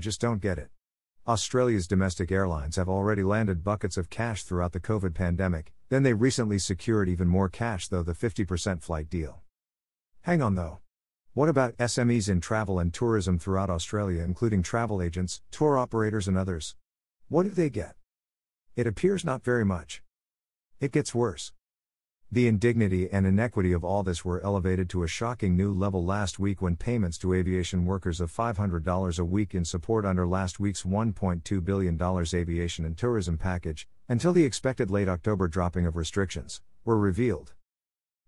just don't get it. Australia's domestic airlines have already landed buckets of cash throughout the COVID pandemic, then they recently secured even more cash, though the 50% flight deal. Hang on though. What about SMEs in travel and tourism throughout Australia, including travel agents, tour operators, and others? What do they get? It appears not very much. It gets worse. The indignity and inequity of all this were elevated to a shocking new level last week when payments to aviation workers of $500 a week in support under last week's $1.2 billion aviation and tourism package, until the expected late October dropping of restrictions, were revealed.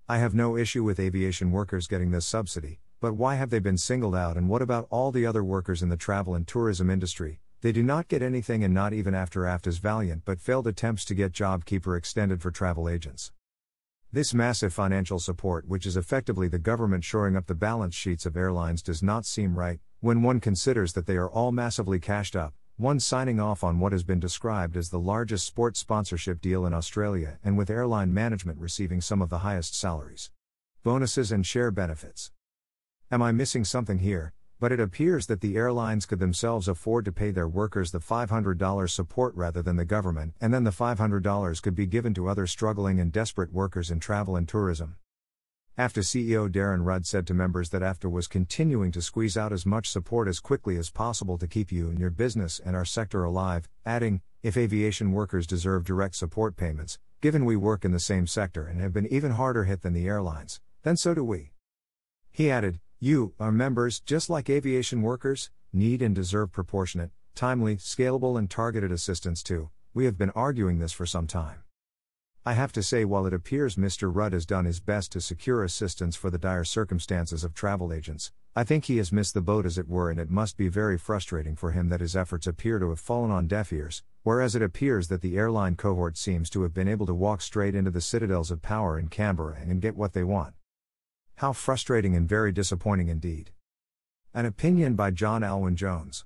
I have no issue with aviation workers getting this subsidy, but why have they been singled out and what about all the other workers in the travel and tourism industry? They do not get anything and not even after AFTA's valiant but failed attempts to get JobKeeper extended for travel agents. This massive financial support, which is effectively the government shoring up the balance sheets of airlines, does not seem right, when one considers that they are all massively cashed up, one signing off on what has been described as the largest sports sponsorship deal in Australia, and with airline management receiving some of the highest salaries, bonuses, and share benefits. Am I missing something here? But it appears that the airlines could themselves afford to pay their workers the $500 support rather than the government, and then the $500 could be given to other struggling and desperate workers in travel and tourism. AFTA CEO Darren Rudd said to members that AFTA was continuing to squeeze out as much support as quickly as possible to keep you and your business and our sector alive, adding, if aviation workers deserve direct support payments, given we work in the same sector and have been even harder hit than the airlines, then so do we. He added, you, our members, just like aviation workers, need and deserve proportionate, timely, scalable, and targeted assistance too. We have been arguing this for some time. I have to say, while it appears Mr. Rudd has done his best to secure assistance for the dire circumstances of travel agents, I think he has missed the boat as it were, and it must be very frustrating for him that his efforts appear to have fallen on deaf ears, whereas it appears that the airline cohort seems to have been able to walk straight into the citadels of power in Canberra and get what they want. How frustrating and very disappointing indeed. An opinion by John Alwyn Jones.